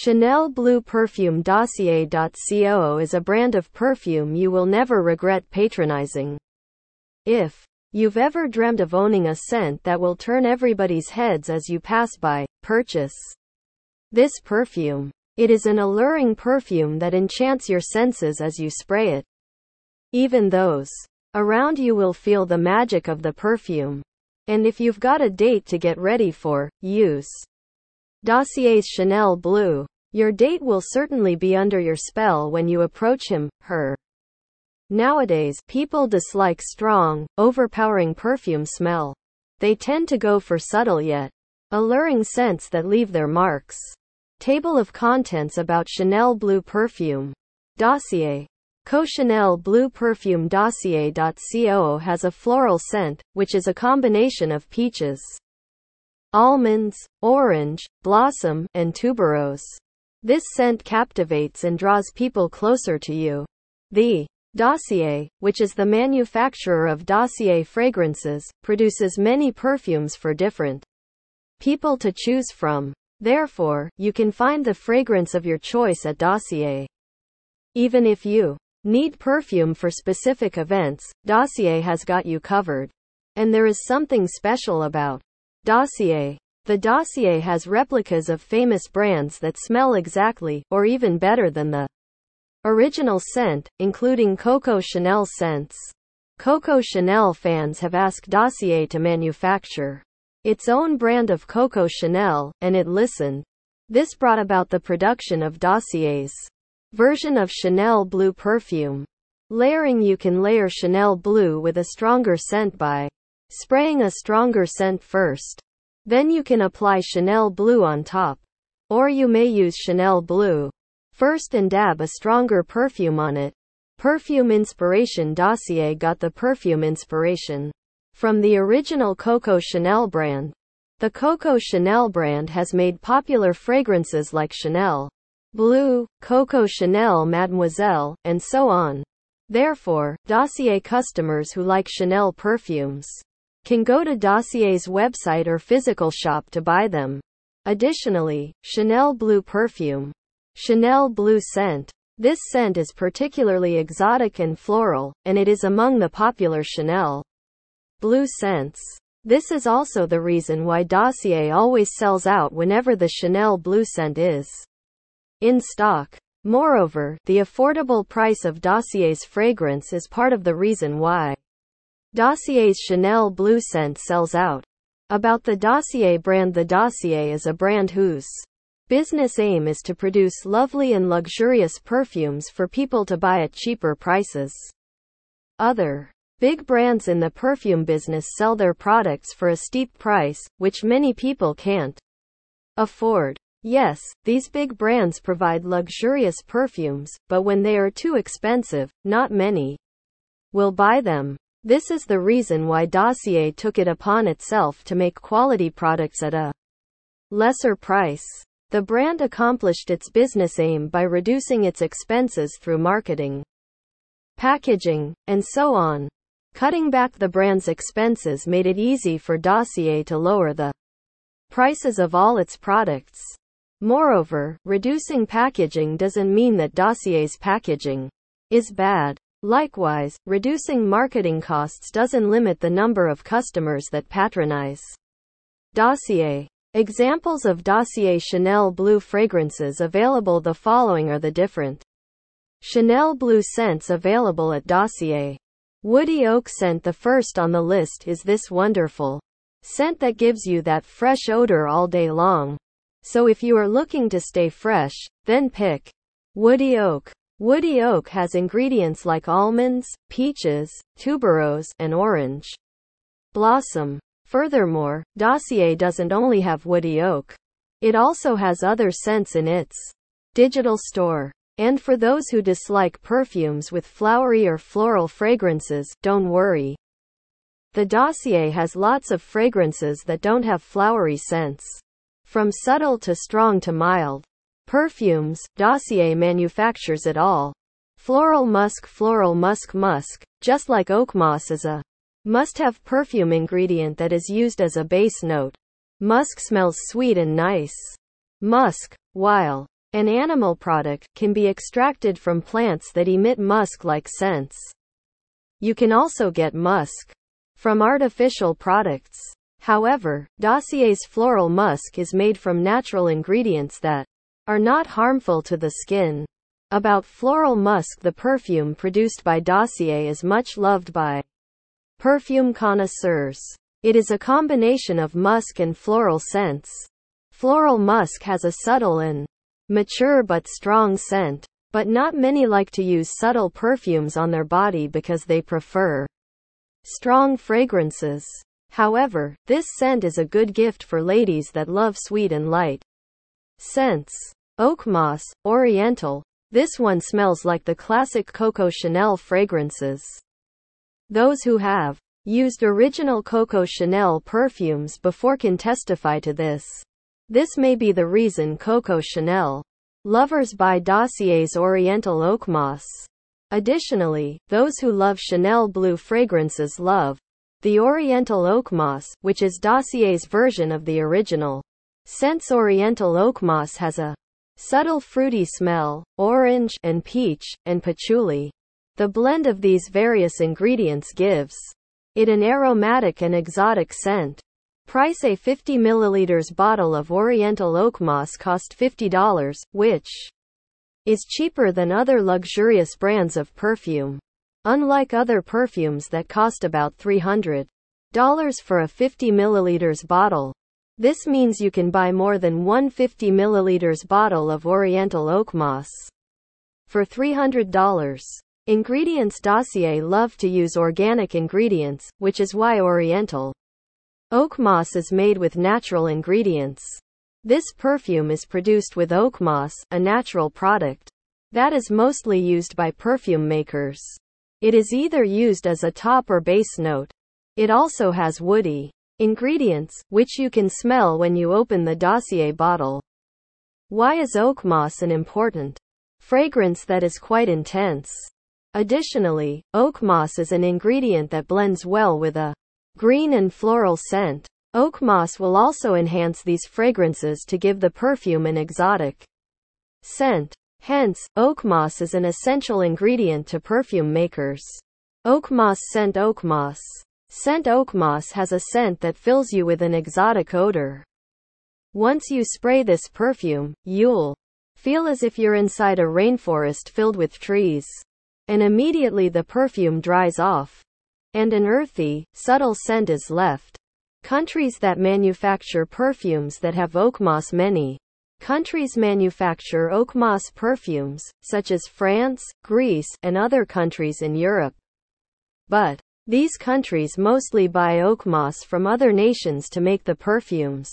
Chanel Blue Perfume Dossier.co is a brand of perfume you will never regret patronizing. If you've ever dreamed of owning a scent that will turn everybody's heads as you pass by, purchase this perfume. It is an alluring perfume that enchants your senses as you spray it. Even those around you will feel the magic of the perfume. And if you've got a date to get ready for, use Dossier's Chanel Blue. Your date will certainly be under your spell when you approach him, her. Nowadays, people dislike strong, overpowering perfume smell. They tend to go for subtle yet alluring scents that leave their marks. Table of contents about Chanel Blue Perfume. Dossier. Co Chanel Blue Perfume Dossier.co has a floral scent, which is a combination of peaches almonds, orange, blossom, and tuberose. This scent captivates and draws people closer to you. The Dossier, which is the manufacturer of Dossier fragrances, produces many perfumes for different people to choose from. Therefore, you can find the fragrance of your choice at Dossier. Even if you need perfume for specific events, Dossier has got you covered. And there is something special about Dossier. The dossier has replicas of famous brands that smell exactly, or even better than the original scent, including Coco Chanel scents. Coco Chanel fans have asked Dossier to manufacture its own brand of Coco Chanel, and it listened. This brought about the production of Dossier's version of Chanel Blue perfume. Layering You can layer Chanel Blue with a stronger scent by spraying a stronger scent first. Then you can apply Chanel Blue on top. Or you may use Chanel Blue first and dab a stronger perfume on it. Perfume Inspiration Dossier got the perfume inspiration from the original Coco Chanel brand. The Coco Chanel brand has made popular fragrances like Chanel Blue, Coco Chanel Mademoiselle, and so on. Therefore, Dossier customers who like Chanel perfumes can go to Dossier's website or physical shop to buy them. Additionally, Chanel Blue Perfume. Chanel Blue Scent. This scent is particularly exotic and floral, and it is among the popular Chanel Blue scents. This is also the reason why Dossier always sells out whenever the Chanel Blue scent is in stock. Moreover, the affordable price of Dossier's fragrance is part of the reason why Dossier's Chanel Blue scent sells out. About the Dossier brand The Dossier is a brand whose business aim is to produce lovely and luxurious perfumes for people to buy at cheaper prices. Other big brands in the perfume business sell their products for a steep price, which many people can't afford. Yes, these big brands provide luxurious perfumes, but when they are too expensive, not many will buy them. This is the reason why Dossier took it upon itself to make quality products at a lesser price. The brand accomplished its business aim by reducing its expenses through marketing, packaging, and so on. Cutting back the brand's expenses made it easy for Dossier to lower the prices of all its products. Moreover, reducing packaging doesn't mean that Dossier's packaging is bad. Likewise, reducing marketing costs doesn't limit the number of customers that patronize. Dossier. Examples of Dossier Chanel Blue fragrances available The following are the different Chanel Blue scents available at Dossier. Woody Oak scent The first on the list is this wonderful scent that gives you that fresh odor all day long. So if you are looking to stay fresh, then pick Woody Oak. Woody oak has ingredients like almonds, peaches, tuberose, and orange blossom. Furthermore, Dossier doesn't only have woody oak. It also has other scents in its digital store. And for those who dislike perfumes with flowery or floral fragrances, don't worry. The Dossier has lots of fragrances that don't have flowery scents. From subtle to strong to mild. Perfumes, Dossier manufactures it all. Floral musk Floral musk musk, just like oak moss is a must-have perfume ingredient that is used as a base note. Musk smells sweet and nice. Musk, while an animal product, can be extracted from plants that emit musk-like scents. You can also get musk from artificial products. However, Dossier's floral musk is made from natural ingredients that are not harmful to the skin. About floral musk The perfume produced by Dossier is much loved by perfume connoisseurs. It is a combination of musk and floral scents. Floral musk has a subtle and mature but strong scent. But not many like to use subtle perfumes on their body because they prefer strong fragrances. However, this scent is a good gift for ladies that love sweet and light scents. Oak Moss, Oriental. This one smells like the classic Coco Chanel fragrances. Those who have used original Coco Chanel perfumes before can testify to this. This may be the reason Coco Chanel lovers buy Dossier's Oriental Oak Moss. Additionally, those who love Chanel Blue fragrances love the Oriental Oak Moss, which is Dossier's version of the original. Scents Oriental Oak Moss has a subtle fruity smell, orange, and peach, and patchouli. The blend of these various ingredients gives it an aromatic and exotic scent. Price A 50 ml bottle of Oriental Oak Moss cost $50, which is cheaper than other luxurious brands of perfume. Unlike other perfumes that cost about $300 for a 50 milliliters bottle, this means you can buy more than one 50 milliliters bottle of Oriental Oak Moss for $300. Ingredients Dossier love to use organic ingredients, which is why Oriental Oak Moss is made with natural ingredients. This perfume is produced with oak moss, a natural product that is mostly used by perfume makers. It is either used as a top or base note. It also has woody ingredients, which you can smell when you open the dossier bottle. Why is oak moss an important fragrance that is quite intense? Additionally, oak moss is an ingredient that blends well with a green and floral scent. Oak moss will also enhance these fragrances to give the perfume an exotic scent. Hence, oak moss is an essential ingredient to perfume makers. Oak moss scent Oak moss. Scent Oak moss has a scent that fills you with an exotic odor. Once you spray this perfume, you'll feel as if you're inside a rainforest filled with trees. And immediately the perfume dries off. And an earthy, subtle scent is left. Countries that manufacture perfumes that have oak moss Many countries manufacture oak moss perfumes, such as France, Greece, and other countries in Europe. But these countries mostly buy oak moss from other nations to make the perfumes.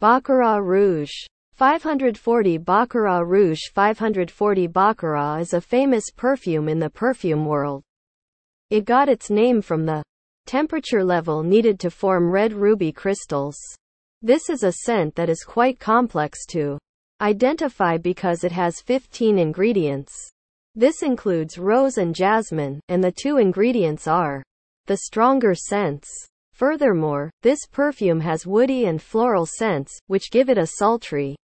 Baccarat Rouge 540 Baccarat Rouge 540 Baccarat is a famous perfume in the perfume world. It got its name from the temperature level needed to form red ruby crystals. This is a scent that is quite complex to identify because it has 15 ingredients. This includes rose and jasmine, and the two ingredients are the stronger scents. Furthermore, this perfume has woody and floral scents, which give it a sultry,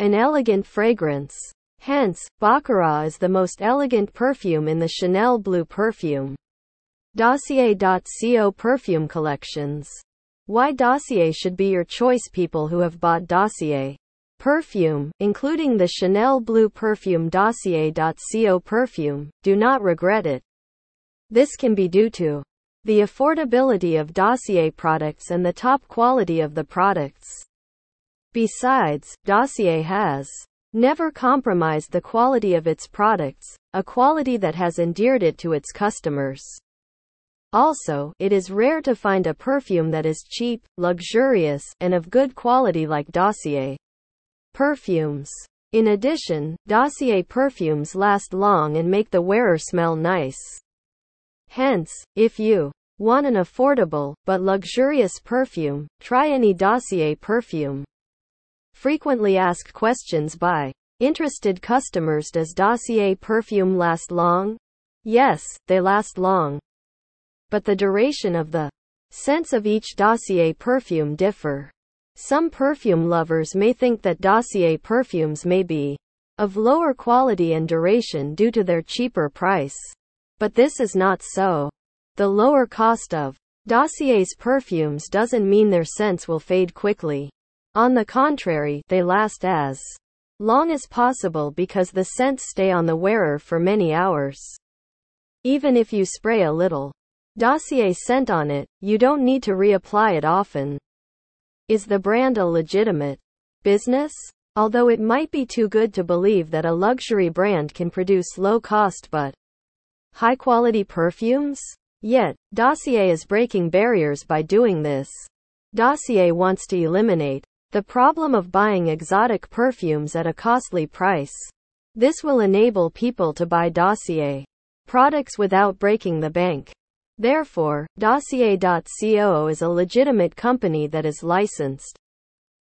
an elegant fragrance. Hence, Baccarat is the most elegant perfume in the Chanel Blue perfume. Dossier.co Perfume Collections. Why Dossier should be your choice people who have bought Dossier perfume, including the Chanel Blue perfume Dossier.co perfume, do not regret it. This can be due to the affordability of Dossier products and the top quality of the products. Besides, Dossier has never compromised the quality of its products, a quality that has endeared it to its customers. Also, it is rare to find a perfume that is cheap, luxurious, and of good quality like Dossier perfumes. In addition, Dossier perfumes last long and make the wearer smell nice. Hence, if you want an affordable, but luxurious perfume, try any Dossier perfume. Frequently asked questions by interested customers Does Dossier perfume last long? Yes, they last long but the duration of the scents of each dossier perfume differ. Some perfume lovers may think that Dossier perfumes may be of lower quality and duration due to their cheaper price. But this is not so. The lower cost of Dossier's perfumes doesn't mean their scents will fade quickly. On the contrary, they last as long as possible because the scents stay on the wearer for many hours. Even if you spray a little Dossier scent on it, you don't need to reapply it often. Is the brand a legitimate business? Although it might be too good to believe that a luxury brand can produce low cost but high quality perfumes? Yet, Dossier is breaking barriers by doing this. Dossier wants to eliminate the problem of buying exotic perfumes at a costly price. This will enable people to buy Dossier products without breaking the bank. Therefore, Dossier.co is a legitimate company that is licensed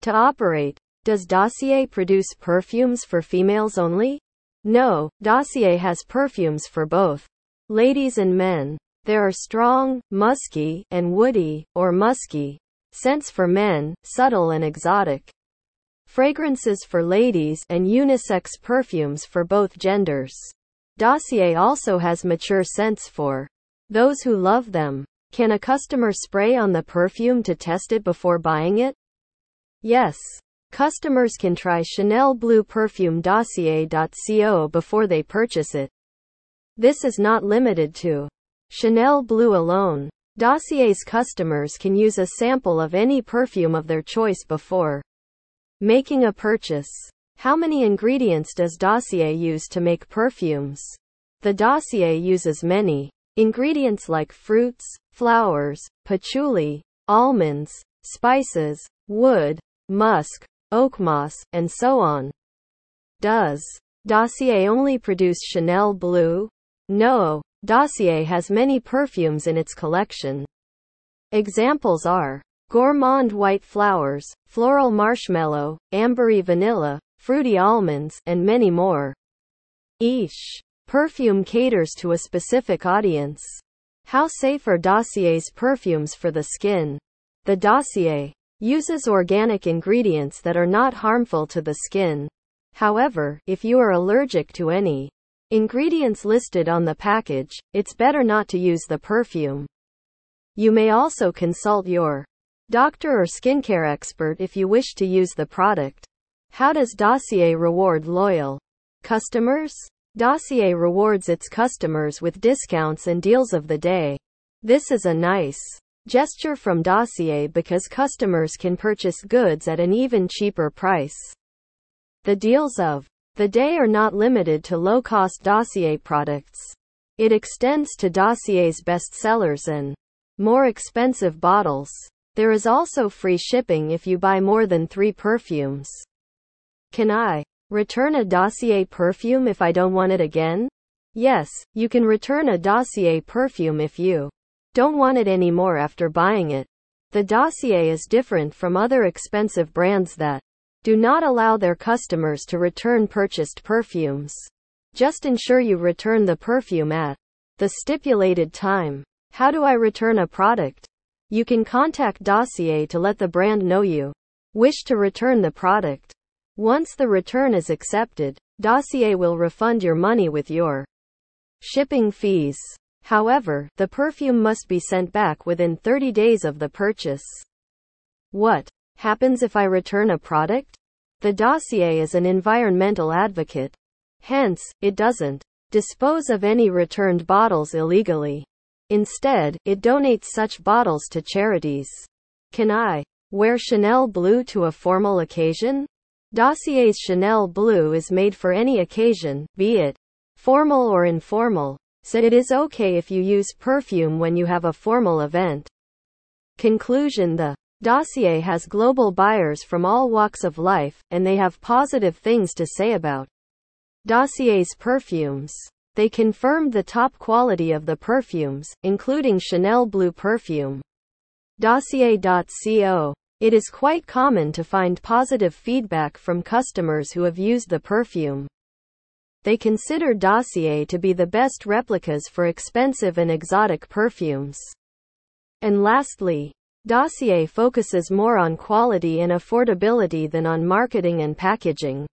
to operate. Does Dossier produce perfumes for females only? No, Dossier has perfumes for both ladies and men. There are strong, musky, and woody, or musky, scents for men, subtle and exotic fragrances for ladies, and unisex perfumes for both genders. Dossier also has mature scents for those who love them. Can a customer spray on the perfume to test it before buying it? Yes. Customers can try Chanel Blue Perfume Dossier.co before they purchase it. This is not limited to Chanel Blue alone. Dossier's customers can use a sample of any perfume of their choice before making a purchase. How many ingredients does Dossier use to make perfumes? The Dossier uses many Ingredients like fruits, flowers, patchouli, almonds, spices, wood, musk, oak moss, and so on. Does Dossier only produce Chanel Blue? No, Dossier has many perfumes in its collection. Examples are gourmand white flowers, floral marshmallow, ambery vanilla, fruity almonds, and many more. Each Perfume caters to a specific audience. How safe are Dossier's perfumes for the skin? The Dossier uses organic ingredients that are not harmful to the skin. However, if you are allergic to any ingredients listed on the package, it's better not to use the perfume. You may also consult your doctor or skincare expert if you wish to use the product. How does Dossier reward loyal customers? Dossier rewards its customers with discounts and deals of the day. This is a nice gesture from Dossier because customers can purchase goods at an even cheaper price. The deals of the day are not limited to low cost Dossier products. It extends to Dossier's bestsellers and more expensive bottles. There is also free shipping if you buy more than three perfumes. Can I Return a Dossier perfume if I don't want it again? Yes, you can return a Dossier perfume if you don't want it anymore after buying it. The Dossier is different from other expensive brands that do not allow their customers to return purchased perfumes. Just ensure you return the perfume at the stipulated time. How do I return a product? You can contact Dossier to let the brand know you wish to return the product. Once the return is accepted, Dossier will refund your money with your shipping fees. However, the perfume must be sent back within 30 days of the purchase. What happens if I return a product? The dossier is an environmental advocate. Hence, it doesn't dispose of any returned bottles illegally. Instead, it donates such bottles to charities. Can I wear Chanel Blue to a formal occasion? Dossier's Chanel Blue is made for any occasion, be it formal or informal. So it is okay if you use perfume when you have a formal event. Conclusion The dossier has global buyers from all walks of life, and they have positive things to say about Dossier's perfumes. They confirmed the top quality of the perfumes, including Chanel Blue perfume. Dossier.co it is quite common to find positive feedback from customers who have used the perfume. They consider Dossier to be the best replicas for expensive and exotic perfumes. And lastly, Dossier focuses more on quality and affordability than on marketing and packaging.